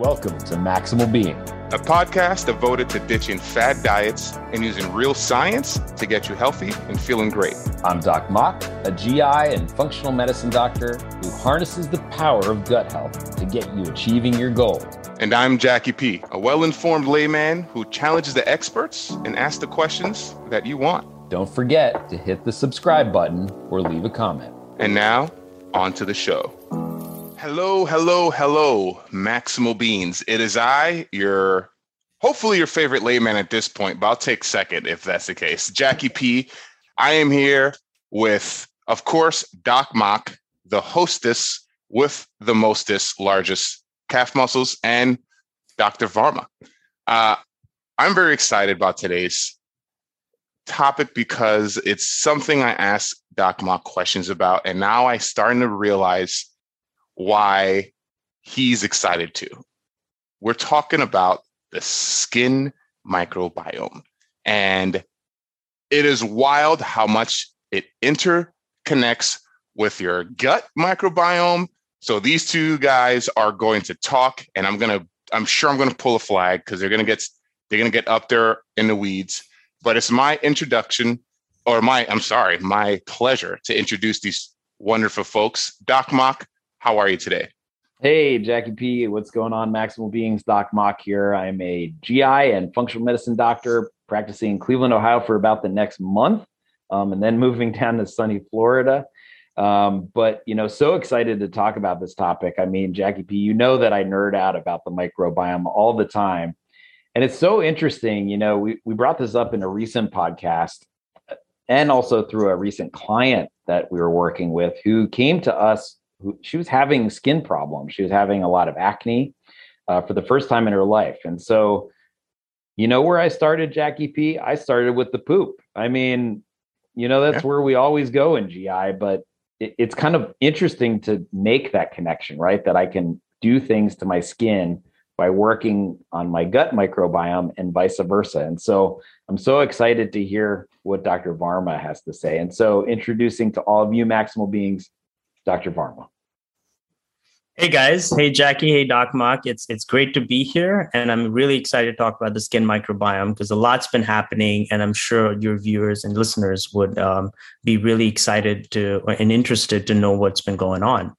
Welcome to Maximal Being, a podcast devoted to ditching fad diets and using real science to get you healthy and feeling great. I'm Doc Mok, a GI and functional medicine doctor who harnesses the power of gut health to get you achieving your goals. And I'm Jackie P, a well informed layman who challenges the experts and asks the questions that you want. Don't forget to hit the subscribe button or leave a comment. And now, on to the show. Hello, hello, hello, Maximal Beans. It is I, your hopefully your favorite layman at this point, but I'll take second if that's the case. Jackie P. I am here with, of course, Doc Mok, the hostess with the mostest, largest calf muscles, and Dr. Varma. Uh, I'm very excited about today's topic because it's something I ask Doc Mok questions about, and now I'm starting to realize why he's excited to. We're talking about the skin microbiome. And it is wild how much it interconnects with your gut microbiome. So these two guys are going to talk, and I'm gonna, I'm sure I'm gonna pull a flag because they're gonna get they're gonna get up there in the weeds. But it's my introduction, or my, I'm sorry, my pleasure to introduce these wonderful folks. Doc Mok, how are you today? Hey, Jackie P. What's going on? Maximal Beings, Doc Mok here. I'm a GI and functional medicine doctor practicing in Cleveland, Ohio for about the next month, um, and then moving down to sunny Florida. Um, but you know, so excited to talk about this topic. I mean, Jackie P, you know that I nerd out about the microbiome all the time. And it's so interesting. You know, we, we brought this up in a recent podcast and also through a recent client that we were working with who came to us who she was having skin problems. She was having a lot of acne uh, for the first time in her life. And so, you know where I started, Jackie P? I started with the poop. I mean, you know, that's yeah. where we always go in GI, but it, it's kind of interesting to make that connection, right? That I can do things to my skin by working on my gut microbiome and vice versa. And so I'm so excited to hear what Dr. Varma has to say. And so introducing to all of you maximal beings, Dr. Varma. Hey guys, hey Jackie, hey Doc Mok. It's it's great to be here, and I'm really excited to talk about the skin microbiome because a lot's been happening, and I'm sure your viewers and listeners would um, be really excited to and interested to know what's been going on.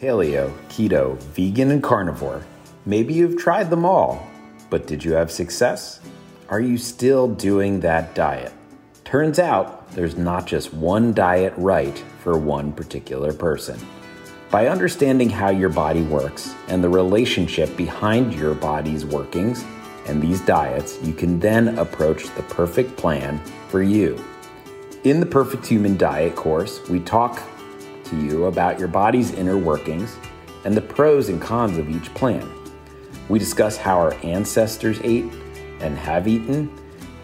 Paleo, keto, vegan, and carnivore. Maybe you've tried them all, but did you have success? Are you still doing that diet? Turns out there's not just one diet right for one particular person. By understanding how your body works and the relationship behind your body's workings and these diets, you can then approach the perfect plan for you. In the Perfect Human Diet course, we talk to you about your body's inner workings and the pros and cons of each plan. We discuss how our ancestors ate and have eaten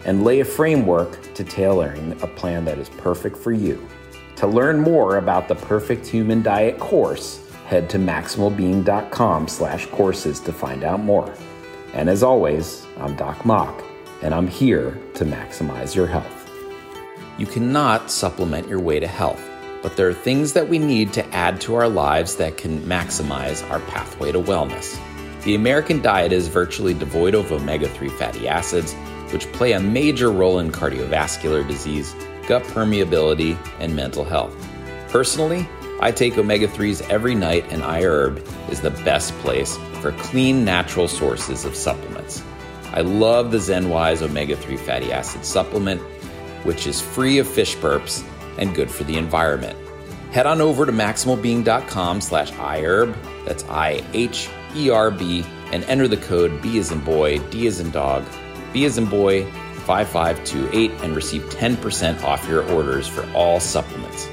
and lay a framework to tailoring a plan that is perfect for you. To learn more about the Perfect Human Diet course, head to maximalbeing.com slash courses to find out more. And as always, I'm Doc Mok, and I'm here to maximize your health. You cannot supplement your way to health, but there are things that we need to add to our lives that can maximize our pathway to wellness. The American diet is virtually devoid of omega 3 fatty acids which play a major role in cardiovascular disease, gut permeability, and mental health. Personally, I take omega 3s every night, and iHerb is the best place for clean, natural sources of supplements. I love the ZenWise omega 3 fatty acid supplement, which is free of fish burps and good for the environment. Head on over to maximalbeing.com slash iHerb, that's I H E R B, and enter the code B as in boy, D as in dog, B as in boy 5528 and receive 10% off your orders for all supplements.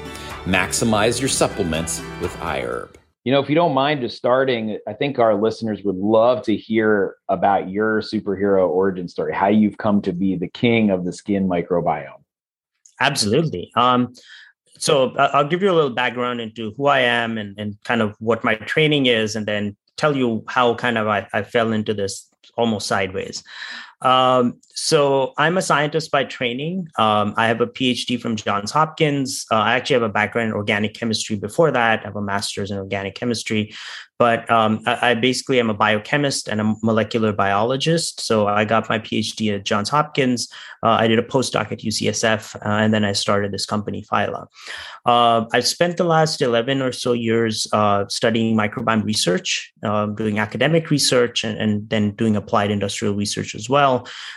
Maximize your supplements with iHerb. You know, if you don't mind just starting, I think our listeners would love to hear about your superhero origin story, how you've come to be the king of the skin microbiome. Absolutely. Um, so I'll give you a little background into who I am and, and kind of what my training is, and then tell you how kind of I, I fell into this almost sideways. Um, so I'm a scientist by training. Um, I have a PhD from Johns Hopkins. Uh, I actually have a background in organic chemistry before that. I have a master's in organic chemistry. But um, I, I, basically am a biochemist and a molecular biologist. So I got my PhD at Johns Hopkins. Uh, I did a postdoc at UCSF, uh, and then I started this company, Phyla. Uh, I've spent the last 11 or so years uh, studying microbiome research, um, doing academic research, and, and, then doing applied industrial research as well.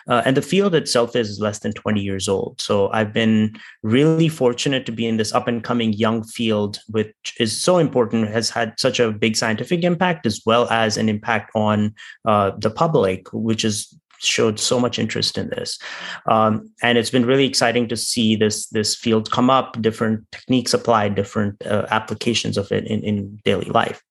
Uh, and the field itself is less than 20 years old. So I've been really fortunate to be in this up and coming young field, which is so important, has had such a big scientific impact as well as an impact on uh, the public, which has showed so much interest in this. Um, and it's been really exciting to see this this field come up, different techniques applied, different uh, applications of it in, in daily life.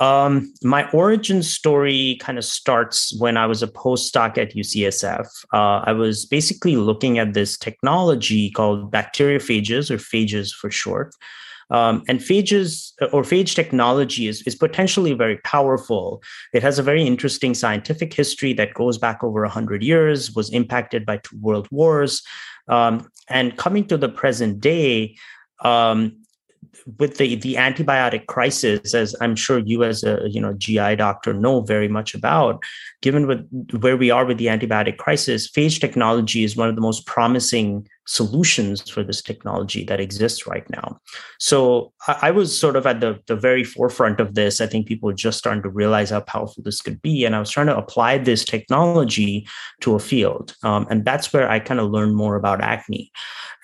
Um, my origin story kind of starts when I was a postdoc at UCSF. Uh, I was basically looking at this technology called bacteriophages, or phages for short, um, and phages or phage technology is, is potentially very powerful. It has a very interesting scientific history that goes back over 100 years, was impacted by two world wars. Um, and coming to the present day, um, with the the antibiotic crisis, as I'm sure you as a you know GI doctor know very much about, given with where we are with the antibiotic crisis, phage technology is one of the most promising solutions for this technology that exists right now. So I, I was sort of at the the very forefront of this. I think people were just starting to realize how powerful this could be, and I was trying to apply this technology to a field, um, and that's where I kind of learned more about acne.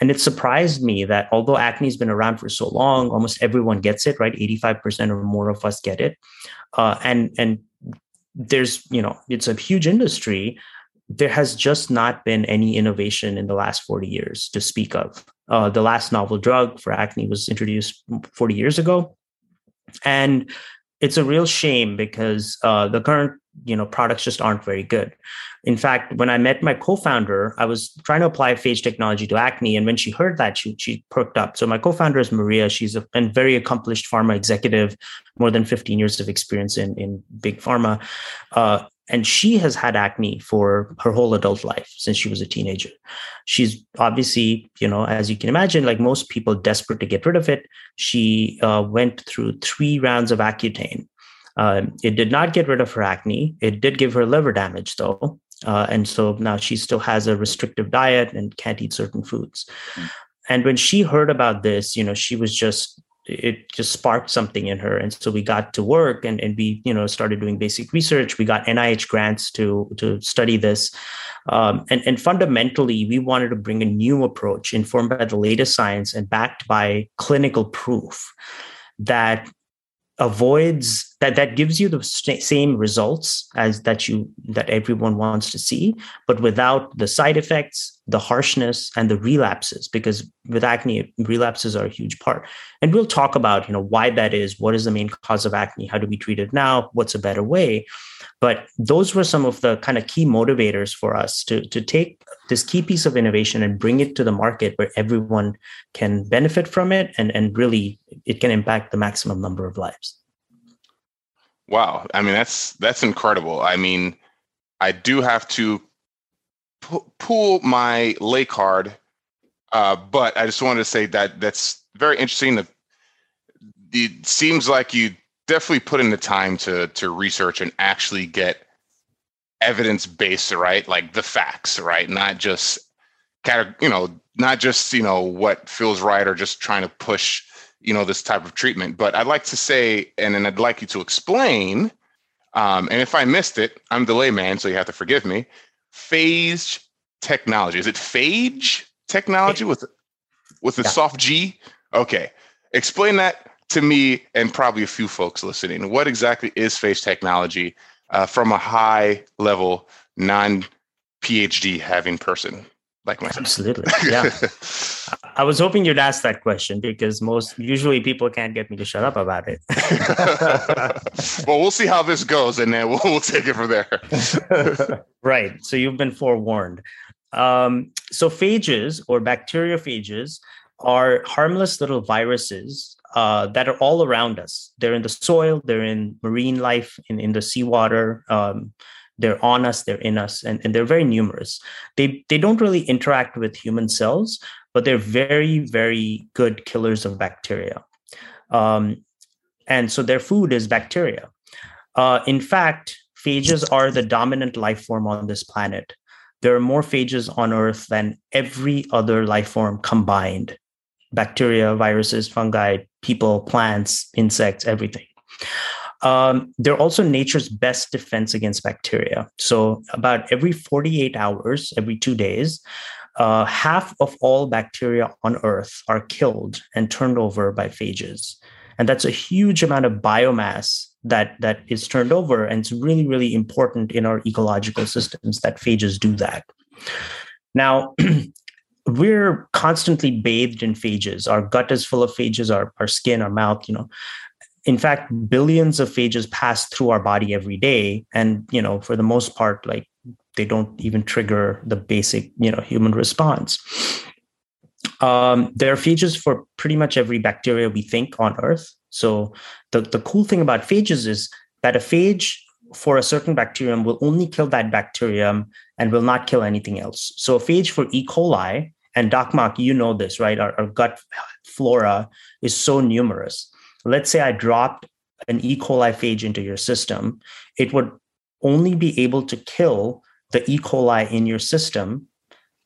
And it surprised me that although acne has been around for so long, almost everyone gets it, right? 85% or more of us get it. Uh, and, and there's, you know, it's a huge industry. There has just not been any innovation in the last 40 years to speak of. Uh, the last novel drug for acne was introduced 40 years ago. And it's a real shame because uh, the current you know products just aren't very good in fact when i met my co-founder i was trying to apply phage technology to acne and when she heard that she, she perked up so my co-founder is maria she's a, a very accomplished pharma executive more than 15 years of experience in, in big pharma uh, and she has had acne for her whole adult life since she was a teenager. She's obviously you know as you can imagine like most people desperate to get rid of it. She uh, went through three rounds of accutane. Uh, it did not get rid of her acne. It did give her liver damage though. Uh, and so now she still has a restrictive diet and can't eat certain foods. Mm. and when she heard about this you know she was just it just sparked something in her. And so we got to work and, and we you know started doing basic research. We got nih grants to to study this. Um, and, and fundamentally we wanted to bring a new approach informed by the latest science and backed by clinical proof that avoids that that gives you the same results as that you that everyone wants to see but without the side effects the harshness and the relapses because with acne relapses are a huge part. And we'll talk about you know why that is what is the main cause of acne how do we treat it now what's a better way but those were some of the kind of key motivators for us to to take this key piece of innovation and bring it to the market where everyone can benefit from it and and really it can impact the maximum number of lives. Wow. I mean that's that's incredible. I mean i do have to pu- pull my lay card uh, but i just wanted to say that that's very interesting. That it seems like you definitely put in the time to to research and actually get evidence based right? Like the facts right? Not just kind of you know not just you know what feels right or just trying to push you know this type of treatment. But i'd like to say and then i'd like you to explain um, and if i missed it i'm the layman so you have to forgive me. Phage technology. Is it phage technology with with a yeah. soft g? Okay. Explain that to me and probably a few folks listening what exactly is phage technology uh, from a high level non phd having person like myself. Absolutely. Yeah. I was hoping you'd ask that question because most usually people can't get me to shut up about it. well, we'll see how this goes and then we'll, we'll take it from there. right. So you've been forewarned. Um, so phages or bacteriophages are harmless little viruses uh, that are all around us. They're in the soil, they're in marine life, in, in the seawater. Um, they're on us they're in us and, and they're very numerous they they don't really interact with human cells but they're very very good killers of bacteria um, and so their food is bacteria uh, in fact phages are the dominant life form on this planet there are more phages on earth than every other life form combined bacteria viruses fungi people plants insects everything um, they're also nature's best defense against bacteria. So, about every 48 hours, every two days, uh, half of all bacteria on Earth are killed and turned over by phages. And that's a huge amount of biomass that, that is turned over. And it's really, really important in our ecological systems that phages do that. Now, we're constantly bathed in phages. Our gut is full of phages, our, our skin, our mouth, you know. In fact billions of phages pass through our body every day. And you know for the most part like they don't even trigger the basic you know human response. Um, there are phages for pretty much every bacteria we think on earth. So the, the cool thing about phages is that a phage for a certain bacterium will only kill that bacterium and will not kill anything else so a phage for e coli and doc Mok, you know this right our, our gut flora is so numerous let's say I dropped an E. coli phage into your system, it would only be able to kill the E. coli in your system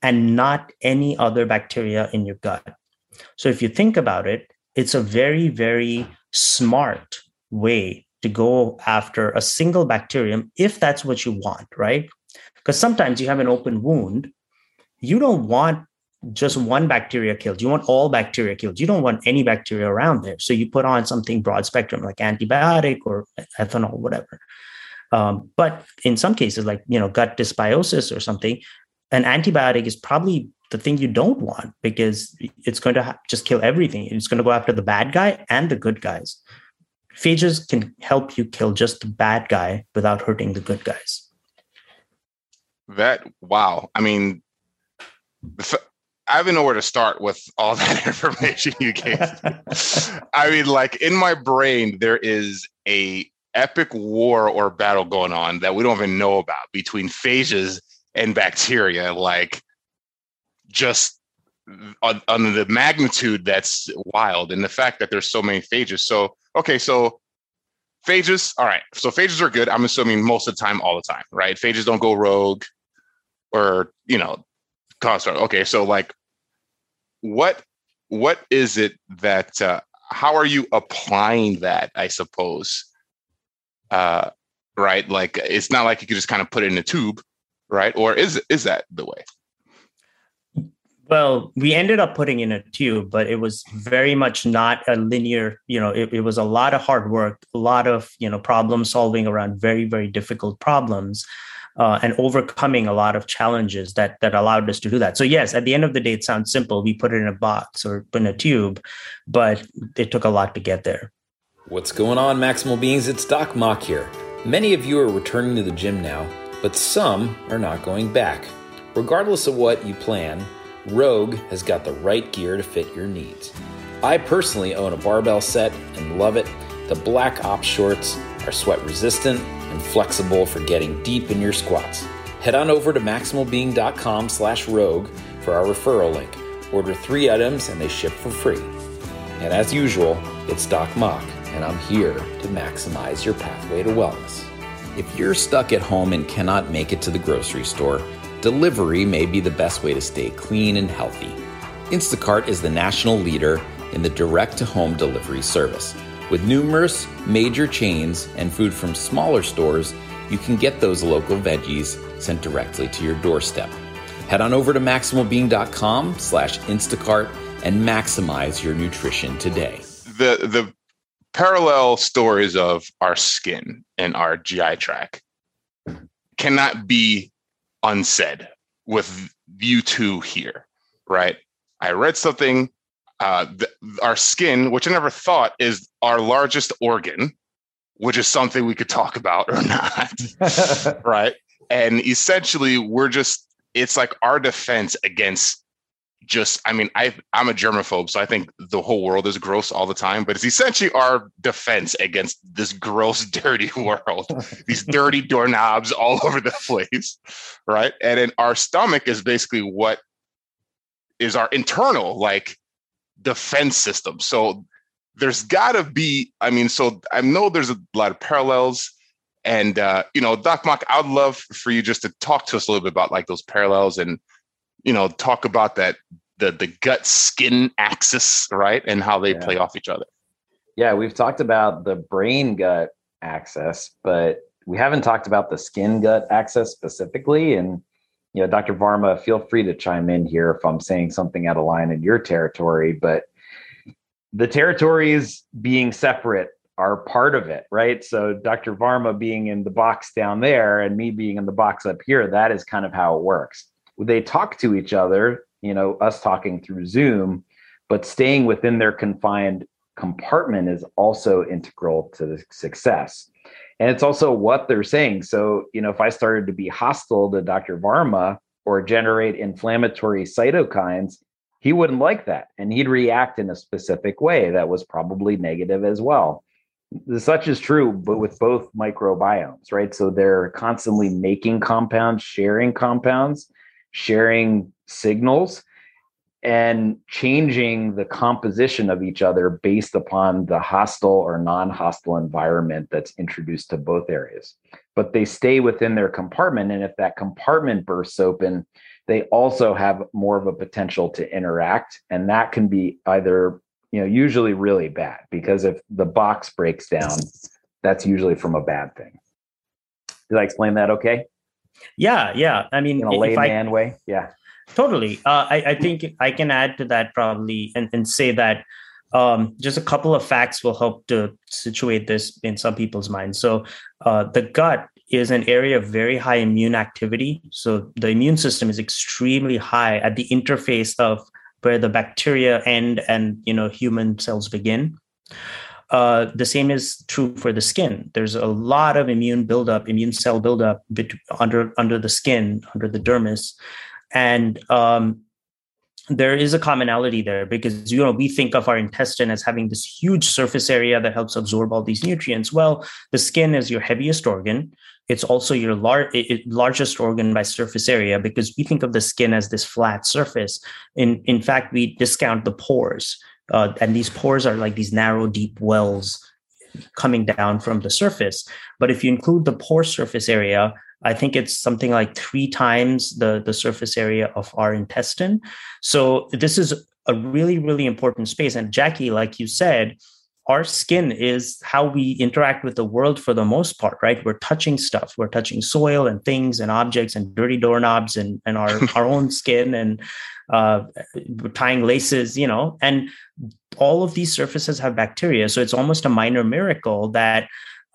and not any other bacteria in your gut. So if you think about it, it's a very, very smart way to go after a single bacterium if that's what you want, right? Because sometimes you have an open wound. You don't want just one bacteria killed. You want all bacteria killed. You don't want any bacteria around there. So you put on something broad spectrum like antibiotic or ethanol, whatever. Um, but in some cases, like you know, gut dysbiosis or something, an antibiotic is probably the thing you don't want because it's going to ha- just kill everything. It's going to go after the bad guy and the good guys. Phages can help you kill just the bad guy without hurting the good guys. That wow! I mean, I don't know where to start with all that information you gave. I mean, like in my brain, there is a epic war or battle going on that we don't even know about between phages and bacteria. Like, just on, on the magnitude that's wild, and the fact that there's so many phages. So, okay, so phages. All right, so phages are good. I'm assuming most of the time, all the time, right? Phages don't go rogue, or you know, cause okay so like what what is it that uh, how are you applying that i suppose uh right like it's not like you could just kind of put it in a tube right or is is that the way well we ended up putting in a tube but it was very much not a linear you know it, it was a lot of hard work a lot of you know problem solving around very very difficult problems uh, and overcoming a lot of challenges that that allowed us to do that. So yes, at the end of the day, it sounds simple. We put it in a box or in a tube, but it took a lot to get there. What's going on, Maximal Beings? It's Doc Mok here. Many of you are returning to the gym now, but some are not going back. Regardless of what you plan, Rogue has got the right gear to fit your needs. I personally own a barbell set and love it. The Black op shorts are sweat resistant and flexible for getting deep in your squats. Head on over to maximalbeing.com slash rogue for our referral link. Order three items and they ship for free. And as usual, it's Doc Mok, and I'm here to maximize your pathway to wellness. If you're stuck at home and cannot make it to the grocery store, delivery may be the best way to stay clean and healthy. Instacart is the national leader in the direct to home delivery service. With numerous major chains and food from smaller stores, you can get those local veggies sent directly to your doorstep. Head on over to maximalbeing.com slash Instacart and maximize your nutrition today. The the parallel stories of our skin and our GI tract cannot be unsaid with you two here, right? I read something uh, the, our skin, which I never thought is our largest organ, which is something we could talk about or not, right? And essentially, we're just, it's like our defense against just i mean i i'm a germaphobe so i think the whole world is gross all the time but it's essentially our defense against this gross dirty world. These dirty doorknobs all over the place right? And then our stomach is basically what is our internal like defense system. So there's got to be i mean so i know there's a lot of parallels and uh, you know doc Mok i would love for you just to talk to us a little bit about like those parallels and you know talk about that the the gut skin axis right and how they yeah. play off each other. Yeah we've talked about the brain gut axis but we haven't talked about the skin gut axis specifically. And you know dr varma feel free to chime in here if i'm saying something out of line in your territory but the territories being separate are part of it right? So dr varma being in the box down there and me being in the box up here that is kind of how it works they talk to each other, you know, us talking through Zoom, but staying within their confined compartment is also integral to the success. And it's also what they're saying. So, you know, if I started to be hostile to Dr. Varma or generate inflammatory cytokines, he wouldn't like that. And he'd react in a specific way that was probably negative as well. Such is true, but with both microbiomes, right? So they're constantly making compounds, sharing compounds, sharing signals and changing the composition of each other based upon the hostile or non-hostile environment that's introduced to both areas. But they stay within their compartment and if that compartment bursts open they also have more of a potential to interact and that can be either you know usually really bad because if the box breaks down that's usually from a bad thing. Did i explain that okay yeah, yeah. I mean, in a layman way. Yeah. Totally. Uh, I, I think I can add to that probably and, and say that um, just a couple of facts will help to situate this in some people's minds. So, uh, the gut is an area of very high immune activity. So, the immune system is extremely high at the interface of where the bacteria end and you know human cells begin. Uh, the same is true for the skin. There's a lot of immune buildup, immune cell buildup under under the skin, under the dermis, and um, there is a commonality there because you know we think of our intestine as having this huge surface area that helps absorb all these nutrients. Well, the skin is your heaviest organ. It's also your lar- largest organ by surface area because we think of the skin as this flat surface. In in fact, we discount the pores uh, and these pores are like these narrow, deep wells coming down from the surface. But if you include the pore surface area, I think it's something like three times the, the surface area of our intestine. So this is a really, really important space. And Jackie, like you said, our skin is how we interact with the world for the most part, right? We're touching stuff. We're touching soil and things and objects and dirty doorknobs and, and our, our own skin and uh, tying laces, you know, and all of these surfaces have bacteria. So it's almost a minor miracle that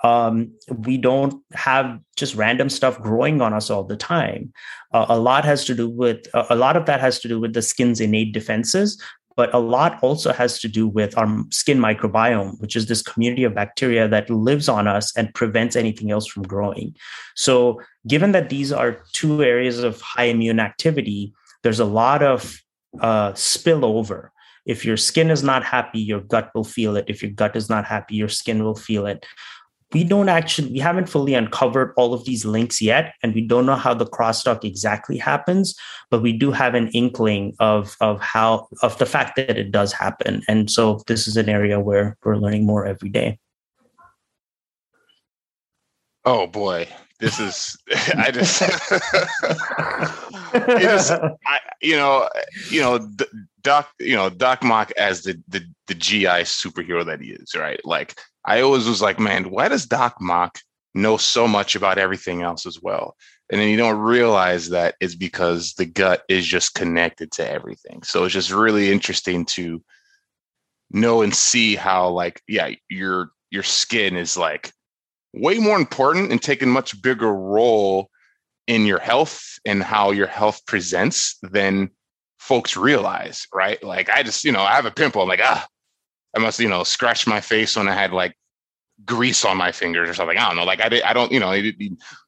um, we don't have just random stuff growing on us all the time. Uh, a lot has to do with a lot of that has to do with the skin's innate defenses, but a lot also has to do with our skin microbiome, which is this community of bacteria that lives on us and prevents anything else from growing. So, given that these are two areas of high immune activity, there's a lot of uh, spillover. If your skin is not happy, your gut will feel it. If your gut is not happy, your skin will feel it. We don't actually, we haven't fully uncovered all of these links yet, and we don't know how the crosstalk exactly happens, but we do have an inkling of, of how, of the fact that it does happen. And so this is an area where we're learning more every day. Oh boy, this is I just I, you know you know Doc you know Doc Mok as the, the the GI superhero that he is right like I always was like man why does Doc Mok know so much about everything else as well and then you don't realize that it's because the gut is just connected to everything so it's just really interesting to know and see how like yeah your your skin is like way more important and take a much bigger role in your health and how your health presents than folks realize, right? Like I just, you know, I have a pimple. I'm like, ah, I must, you know, scratch my face when I had like grease on my fingers or something. I don't know. Like I, did, I don't, you know,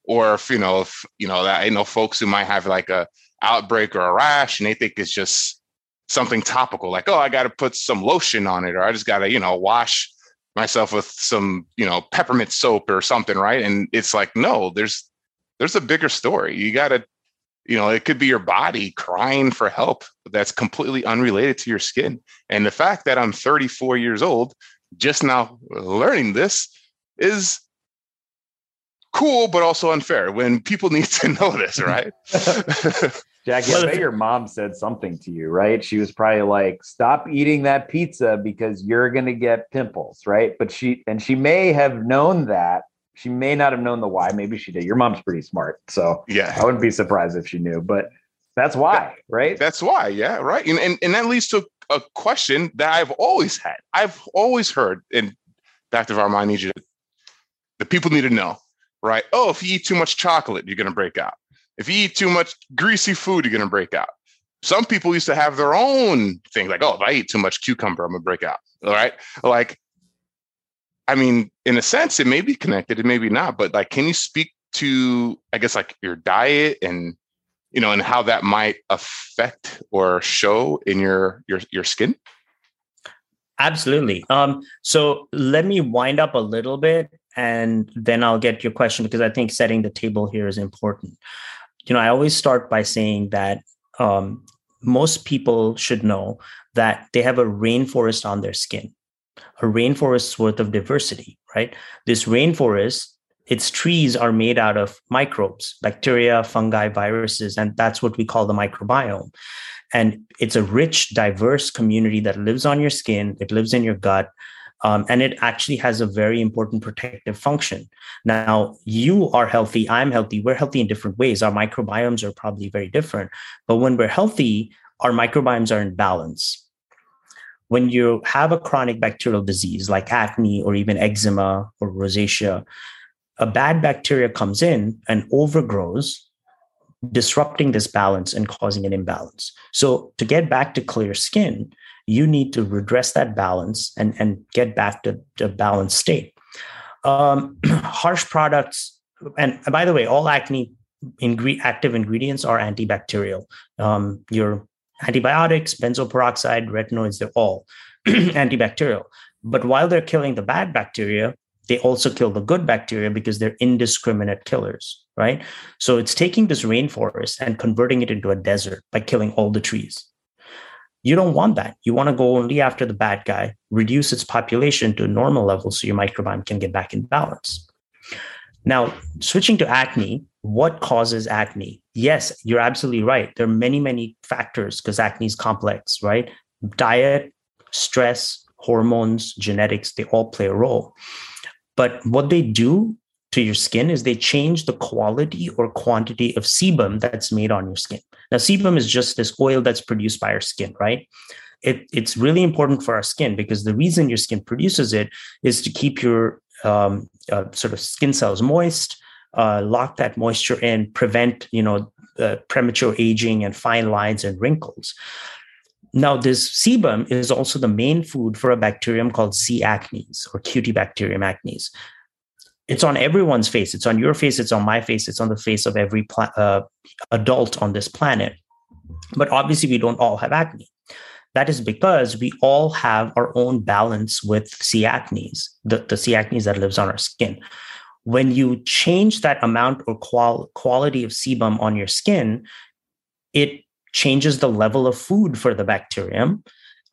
or if, you know, if, you know, that I know folks who might have like a outbreak or a rash and they think it's just something topical, like, oh, I got to put some lotion on it, or I just got to, you know, wash myself with some, you know, peppermint soap or something, right? And it's like, no, there's there's a bigger story. You got to, you know, it could be your body crying for help that's completely unrelated to your skin. And the fact that I'm 34 years old, just now learning this, is cool, but also unfair when people need to know this, right? Jackie, I bet your mom said something to you, right? She was probably like, "Stop eating that pizza because you're going to get pimples," right? But she and she may have known that. She may not have known the why. Maybe she did. Your mom's pretty smart, so yeah, I wouldn't be surprised if she knew. But that's why, that, right? That's why, yeah, right. And, and and that leads to a question that I've always had. I've always heard, and Dr. Varma, I need you to, the people need to know, right? Oh, if you eat too much chocolate, you're going to break out. If you eat too much greasy food, you're going to break out. Some people used to have their own thing, like, oh, if I eat too much cucumber, I'm going to break out. All right. Like, I mean, in a sense, it may be connected, it may be not, but like, can you speak to, I guess, like your diet and, you know, and how that might affect or show in your your your skin? Absolutely. Um, so let me wind up a little bit and then I'll get your question because I think setting the table here is important you know, I always start by saying that um, most people should know that they have a rainforest on their skin, a rainforest's worth of diversity, right? This rainforest, its trees are made out of microbes, bacteria, fungi, viruses, and that's what we call the microbiome. And it's a rich, diverse community that lives on your skin, it lives in your gut, um, and it actually has a very important protective function. Now, you are healthy, I'm healthy, we're healthy in different ways. Our microbiomes are probably very different. But when we're healthy, our microbiomes are in balance. When you have a chronic bacterial disease like acne or even eczema or rosacea, a bad bacteria comes in and overgrows disrupting this balance and causing an imbalance. So, to get back to clear skin, you need to redress that balance and, and get back to the balanced state. Um, harsh products, and by the way, all acne ingre- active ingredients are antibacterial. Um, your antibiotics, benzoyl peroxide, retinoids, they're all antibacterial. But while they're killing the bad bacteria, they also kill the good bacteria because they're indiscriminate killers, right? So it's taking this rainforest and converting it into a desert by killing all the trees. You don't want that. You want to go only after the bad guy, reduce its population to a normal level so your microbiome can get back in balance. Now, switching to acne, what causes acne? Yes, you're absolutely right. There are many, many factors because acne is complex, right? Diet, stress, hormones, genetics, they all play a role. But what they do to your skin is they change the quality or quantity of sebum that's made on your skin. Now, sebum is just this oil that's produced by our skin, right? It, it's really important for our skin because the reason your skin produces it is to keep your um, uh, sort of skin cells moist, uh, lock that moisture in, prevent you know uh, premature aging and fine lines and wrinkles. Now, this sebum is also the main food for a bacterium called C. acnes or Cutibacterium acnes it's on everyone's face. It's on your face. It's on my face. It's on the face of every pla- uh, adult on this planet. But obviously, we don't all have acne. That is because we all have our own balance with C. acnes, the, the C. acnes that lives on our skin. When you change that amount or qual- quality of sebum on your skin, it changes the level of food for the bacterium,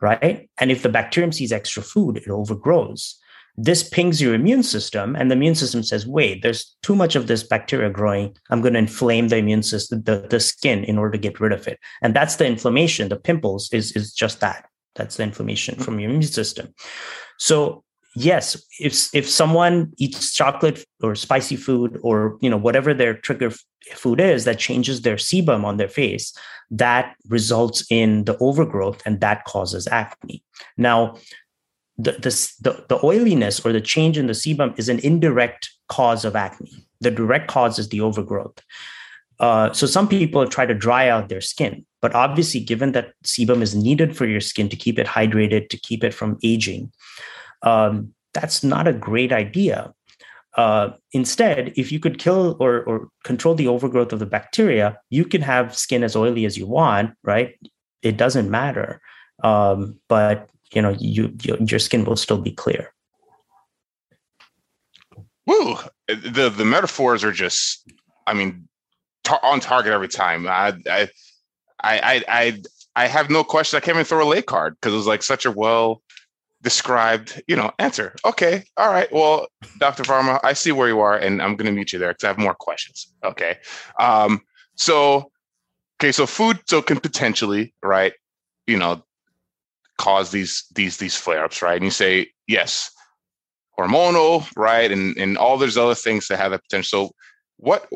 right? And if the bacterium sees extra food, it overgrows. This pings your immune system and the immune system says wait there's too much of this bacteria growing. I'm going to inflame the immune system the, the skin in order to get rid of it. And that's the inflammation. The pimples is is just that. That's the inflammation hmm. from your immune system. So yes if if someone eats chocolate or spicy food or you know whatever their trigger food is that changes their sebum on their face that results in the overgrowth and that causes acne now the, the, the oiliness or the change in the sebum is an indirect cause of acne. The direct cause is the overgrowth. Uh, so some people try to dry out their skin, but obviously, given that sebum is needed for your skin to keep it hydrated, to keep it from aging, um, that's not a great idea. Uh, instead, if you could kill or, or control the overgrowth of the bacteria, you can have skin as oily as you want, right? it doesn't matter. Um, but you know, you, you your skin will still be clear. Woo! The the metaphors are just, I mean, tar- on target every time. I I I I I have no question. I can't even throw a lay card because it was like such a well described, you know, answer. Okay, all right. Well, Dr. Varma, I see where you are, and I'm going to meet you there because I have more questions. Okay, um, so okay, so food so can potentially right, you know, cause these these these flare ups, right? And you say yes, hormonal, right, and and all those other things that have that potential. So what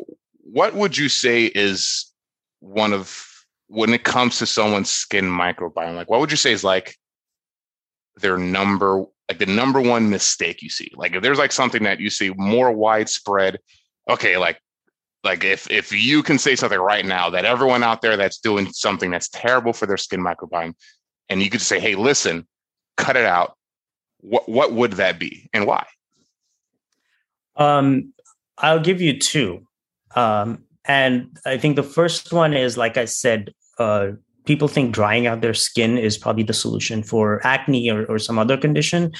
what would you say is one of when it comes to someone's skin microbiome? Like, what would you say is like their number, like the number one mistake you see? Like, if there's like something that you see more widespread, okay, like like if if you can say something right now that everyone out there that's doing something that's terrible for their skin microbiome and you could say hey listen cut it out what what would that be and why um i'll give you two um and i think the first one is like i said uh people think drying out their skin is probably the solution for acne or, or some other condition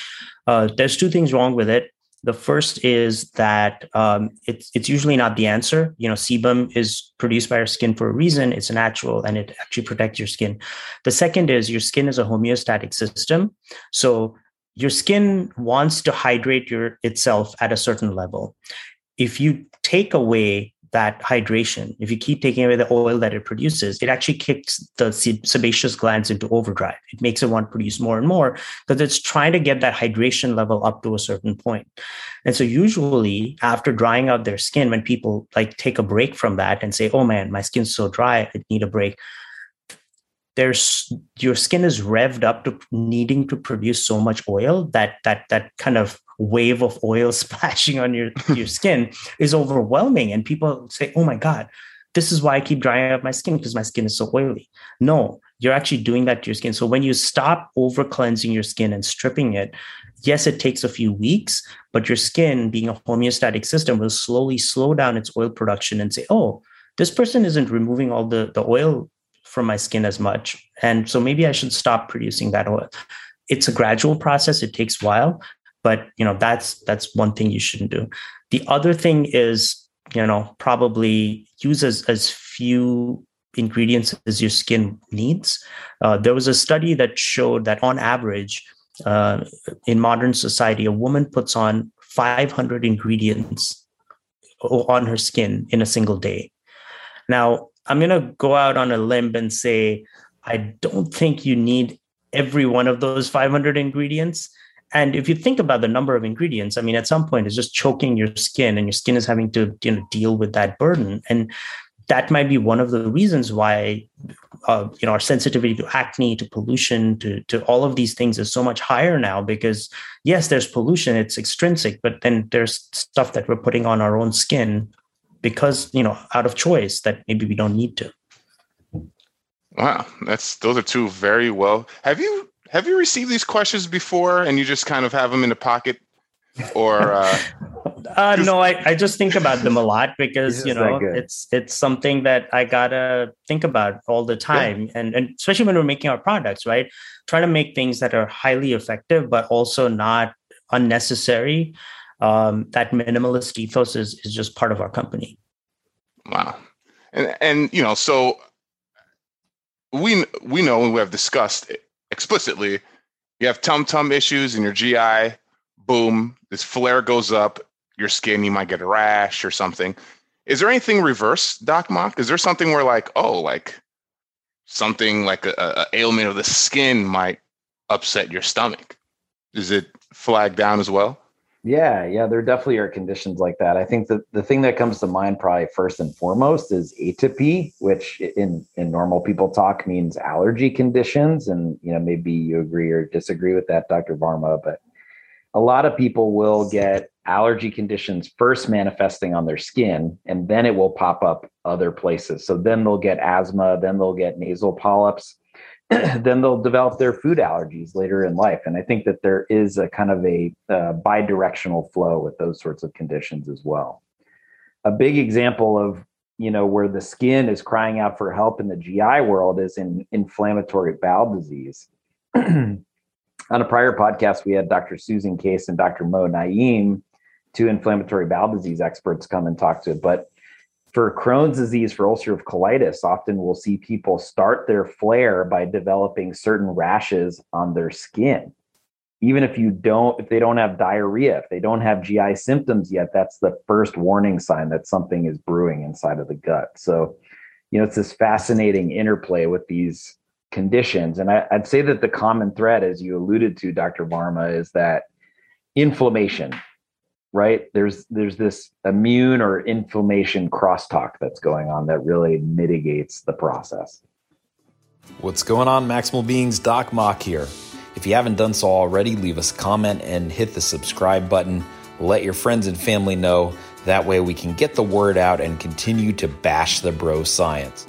uh, there's two things wrong with it the first is that um, it's it's usually not the answer. You know, sebum is produced by our skin for a reason. It's natural and it actually protects your skin. The second is your skin is a homeostatic system, so your skin wants to hydrate your itself at a certain level. If you take away that hydration, if you keep taking away the oil that it produces, it actually kicks the sebaceous glands into overdrive. It makes it want to produce more and more because it's trying to get that hydration level up to a certain point. And so usually after drying out their skin, when people like take a break from that and say, oh man, my skin's so dry, I need a break. There's your skin is revved up to needing to produce so much oil that that that kind of wave of oil splashing on your, your skin is overwhelming. And people say, oh my God, this is why I keep drying up my skin because my skin is so oily. No, you're actually doing that to your skin. So when you stop over cleansing your skin and stripping it, yes, it takes a few weeks, but your skin, being a homeostatic system, will slowly slow down its oil production and say, oh, this person isn't removing all the, the oil from my skin as much. And so maybe I should stop producing that oil. It's a gradual process, it takes a while, but you know that's that's one thing you shouldn't do. The other thing is you know probably use as, as few ingredients as your skin needs. Uh, there was a study that showed that on average uh, in modern society a woman puts on 500 ingredients on her skin in a single day. Now i'm going to go out on a limb and say i don't think you need every one of those 500 ingredients and if you think about the number of ingredients, I mean, at some point it's just choking your skin and your skin is having to you know, deal with that burden. And that might be one of the reasons why uh, you know our sensitivity to acne to pollution to to all of these things is so much higher now because yes there's pollution it's extrinsic but then there's stuff that we're putting on our own skin because you know out of choice that maybe we don't need to wow that's those are two very well have you have you received these questions before and you just kind of have them in the pocket? Or uh, uh no, I, I just think about them a lot because you know it's it's something that I gotta think about all the time. Yeah. And and especially when we're making our products, right? Trying to make things that are highly effective but also not unnecessary. Um, that minimalist ethos is is just part of our company. Wow. And and you know, so we we know and we have discussed explicitly, you have tum tum issues in your GI, boom, this flare goes up, your skin, you might get a rash or something. Is there anything reverse, Doc Mok? Is there something where like, oh, like something like a, a ailment of the skin might upset your stomach? Is it flagged down as well? Yeah, yeah, there definitely are conditions like that. I think that the thing that comes to mind probably first and foremost is atopy, which in in normal people talk means allergy conditions. And you know, maybe you agree or disagree with that, Dr. Varma, but a lot of people will get allergy conditions first manifesting on their skin, and then it will pop up other places. So then they'll get asthma, then they'll get nasal polyps then they'll develop their food allergies later in life. And I think that there is a kind of a uh, bi-directional flow with those sorts of conditions as well. A big example of you know, where the skin is crying out for help in the GI world is in inflammatory bowel disease. On a prior podcast, we had Dr. Susan Case and Dr. Mo Naeem, two inflammatory bowel disease experts, come and talk to it. But for Crohn's disease, for ulcerative colitis, often we'll see people start their flare by developing certain rashes on their skin. Even if you don't if they don't have diarrhea if they don't have gi symptoms yet that's the first warning sign that something is brewing inside of the gut. So you know it's this fascinating interplay with these conditions. And I, would say that the common thread as you alluded to dr varma is that inflammation right there's there's this immune or inflammation crosstalk that's going on that really mitigates the process what's going on maximal beings doc mok here if you haven't done so already, leave us a comment and hit the subscribe button. Let your friends and family know. That way, we can get the word out and continue to bash the bro science.